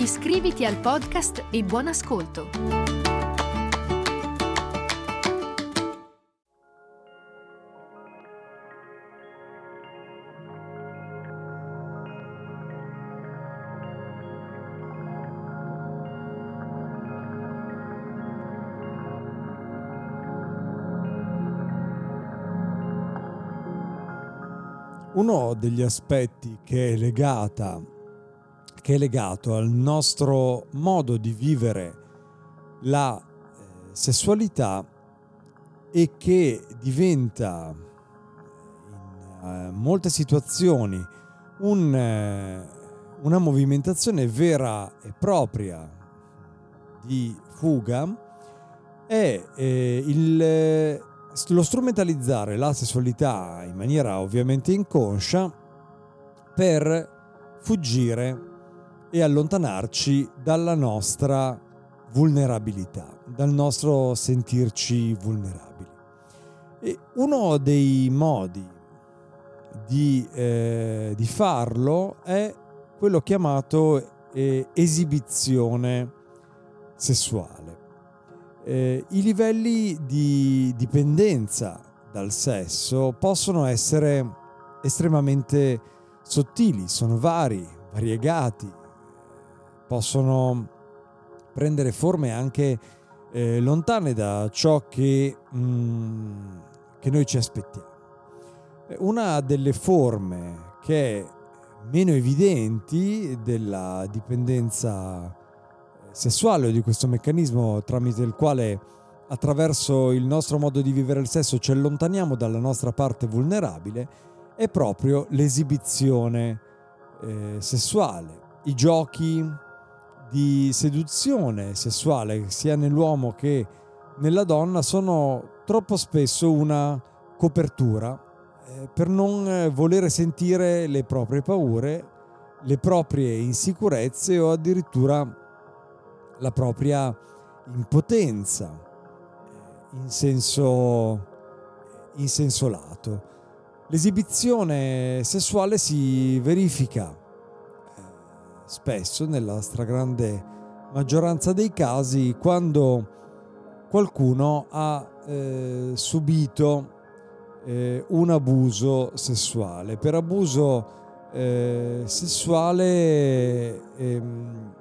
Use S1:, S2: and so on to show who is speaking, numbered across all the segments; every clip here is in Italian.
S1: Iscriviti al podcast e buon ascolto!
S2: Uno degli aspetti che è, legata, che è legato al nostro modo di vivere la eh, sessualità e che diventa in eh, molte situazioni un, eh, una movimentazione vera e propria di fuga è eh, il lo strumentalizzare la sessualità in maniera ovviamente inconscia per fuggire e allontanarci dalla nostra vulnerabilità, dal nostro sentirci vulnerabili. E uno dei modi di, eh, di farlo è quello chiamato eh, esibizione sessuale eh, i livelli di dipendenza dal sesso possono essere estremamente sottili, sono vari, variegati, possono prendere forme anche eh, lontane da ciò che, mm, che noi ci aspettiamo. Una delle forme che è meno evidenti della dipendenza sessuale o di questo meccanismo tramite il quale attraverso il nostro modo di vivere il sesso ci allontaniamo dalla nostra parte vulnerabile è proprio l'esibizione eh, sessuale, i giochi di seduzione sessuale sia nell'uomo che nella donna sono troppo spesso una copertura eh, per non eh, volere sentire le proprie paure, le proprie insicurezze o addirittura la propria impotenza eh, in senso, in senso lato. L'esibizione sessuale si verifica spesso, nella stragrande maggioranza dei casi, quando qualcuno ha eh, subito eh, un abuso sessuale. Per abuso eh, sessuale ehm,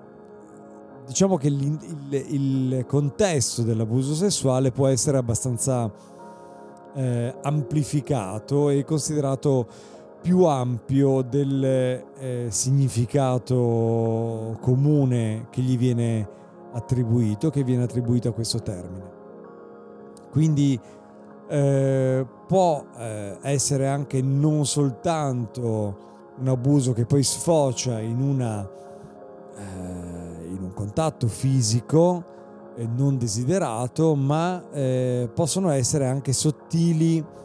S2: diciamo che il, il, il, contesto dell'abuso sessuale può essere abbastanza eh, amplificato e considerato più ampio del eh, significato comune che gli viene attribuito, che viene attribuito a questo termine. Quindi eh, può eh, essere anche non soltanto un abuso che poi sfocia in una eh, in un contatto fisico eh, non desiderato, ma eh, possono essere anche sottili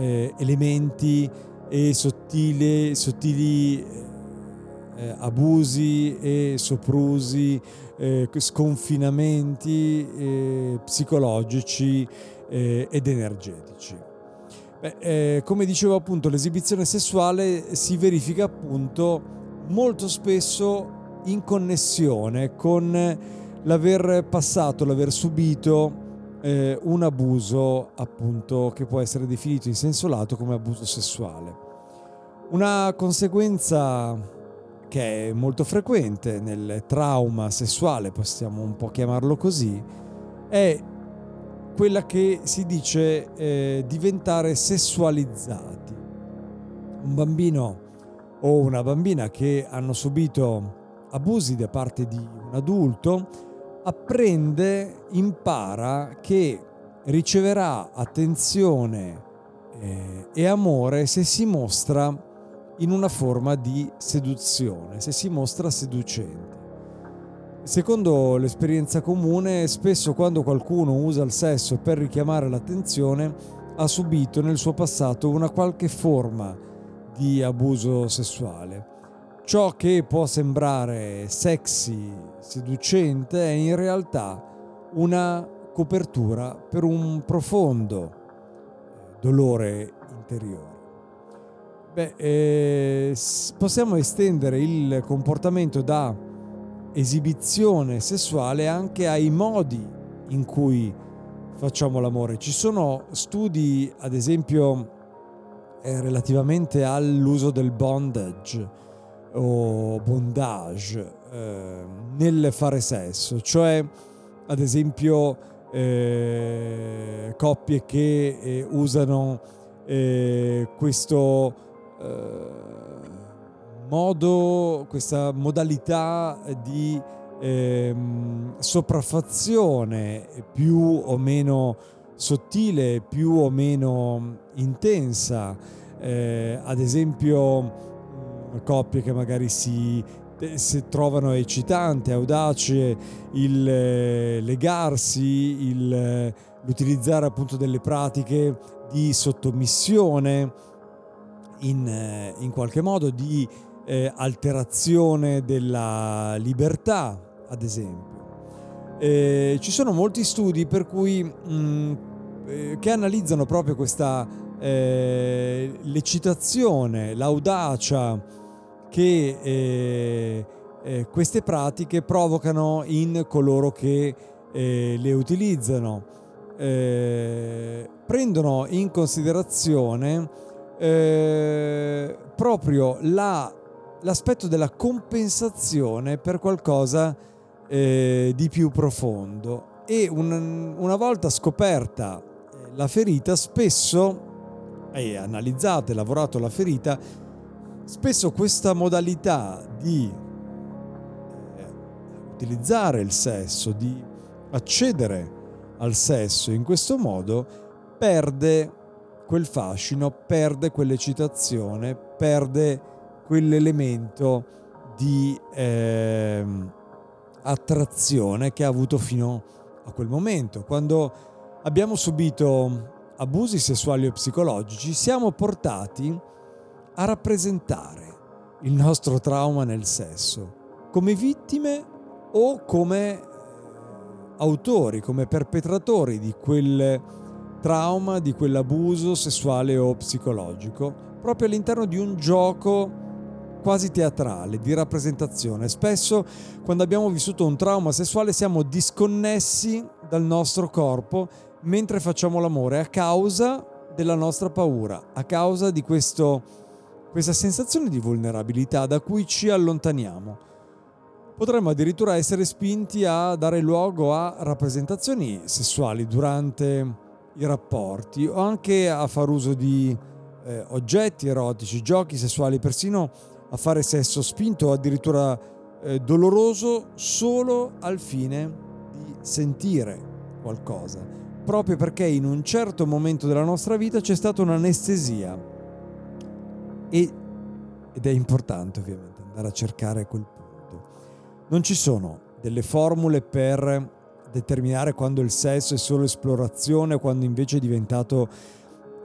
S2: elementi e sottili, sottili eh, abusi e soprusi, eh, sconfinamenti eh, psicologici ed energetici. Beh, come dicevo appunto, l'esibizione sessuale si verifica appunto molto spesso in connessione con l'aver passato, l'aver subito eh, un abuso appunto che può essere definito in senso lato come abuso sessuale. Una conseguenza che è molto frequente nel trauma sessuale, possiamo un po' chiamarlo così, è quella che si dice eh, diventare sessualizzati. Un bambino o una bambina che hanno subito abusi da parte di un adulto, apprende, impara che riceverà attenzione eh, e amore se si mostra in una forma di seduzione, se si mostra seducente. Secondo l'esperienza comune, spesso quando qualcuno usa il sesso per richiamare l'attenzione, ha subito nel suo passato una qualche forma di abuso sessuale. Ciò che può sembrare sexy, seducente, è in realtà una copertura per un profondo dolore interiore. Beh, eh, possiamo estendere il comportamento da esibizione sessuale anche ai modi in cui facciamo l'amore. Ci sono studi, ad esempio, eh, relativamente all'uso del bondage o bondage eh, nel fare sesso, cioè ad esempio eh, coppie che eh, usano eh, questo eh, modo, questa modalità di eh, sopraffazione più o meno sottile, più o meno intensa, eh, ad esempio coppie che magari si si trovano eccitante, audace il eh, legarsi, il, eh, l'utilizzare appunto delle pratiche di sottomissione, in, eh, in qualche modo di eh, alterazione della libertà, ad esempio. Eh, ci sono molti studi per cui, mh, mm, eh, che analizzano proprio questa eh, l'eccitazione, l'audacia che eh, queste pratiche provocano in coloro che le utilizzano. prendono in considerazione eh, proprio la, l'aspetto della compensazione per qualcosa eh, di più profondo e un, una volta scoperta eh, la ferita spesso e analizzata e lavorato la ferita spesso questa modalità di eh, utilizzare il sesso di accedere al sesso in questo modo perde quel fascino, perde quell'eccitazione, perde quell'elemento di eh, attrazione che ha avuto fino a quel momento. Quando abbiamo subito abusi sessuali o psicologici, siamo portati a rappresentare il nostro trauma nel sesso come vittime o come eh, autori, come perpetratori di quel trauma, di quell'abuso sessuale o psicologico, proprio all'interno di un gioco quasi teatrale, di rappresentazione. Spesso quando abbiamo vissuto un trauma sessuale siamo disconnessi dal nostro corpo mentre facciamo l'amore a causa della nostra paura, a causa di questo, questa sensazione di vulnerabilità da cui ci allontaniamo. Potremmo addirittura essere spinti a dare luogo a rappresentazioni sessuali durante i rapporti o anche a far uso di eh, oggetti erotici, giochi sessuali, persino a fare sesso spinto o addirittura eh, doloroso solo al fine di sentire qualcosa, proprio perché in un certo momento della nostra vita c'è stata un'anestesia e, ed è importante ovviamente andare a cercare quel punto. Non ci sono delle formule per determinare quando il sesso è solo esplorazione, quando invece è diventato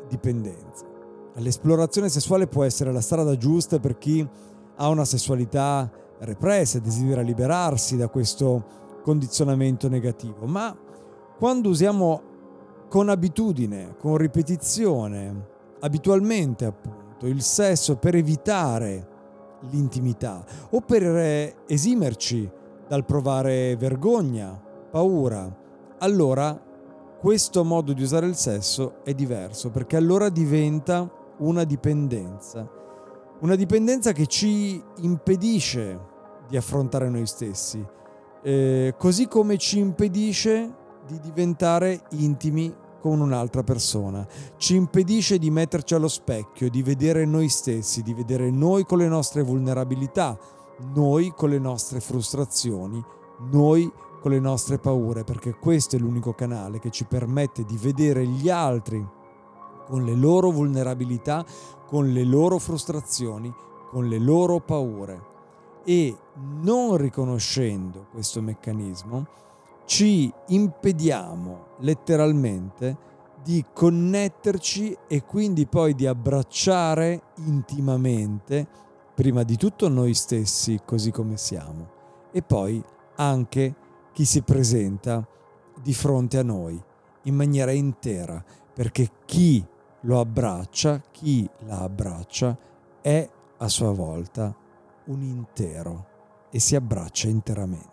S2: dipendenza. L'esplorazione sessuale può essere la strada giusta per chi ha una sessualità repressa e desidera liberarsi da questo condizionamento negativo, ma quando usiamo con abitudine, con ripetizione, abitualmente appunto, il sesso per evitare l'intimità o per esimerci dal provare vergogna paura, allora questo modo di usare il sesso è diverso perché allora diventa una dipendenza. Una dipendenza che ci impedisce di affrontare noi stessi, eh, così come ci impedisce di diventare intimi con un'altra persona, ci impedisce di metterci allo specchio, di vedere noi stessi, di vedere noi con le nostre vulnerabilità, noi con le nostre frustrazioni, noi con le nostre paure, perché questo è l'unico canale che ci permette di vedere gli altri con le loro vulnerabilità, con le loro frustrazioni, con le loro paure. e non riconoscendo questo meccanismo ci impediamo letteralmente di connetterci e quindi poi di abbracciare intimamente prima di tutto noi stessi così come siamo e poi anche chi si presenta di fronte a noi in maniera intera perché chi lo abbraccia, chi la abbraccia è a sua volta un intero e si abbraccia interamente.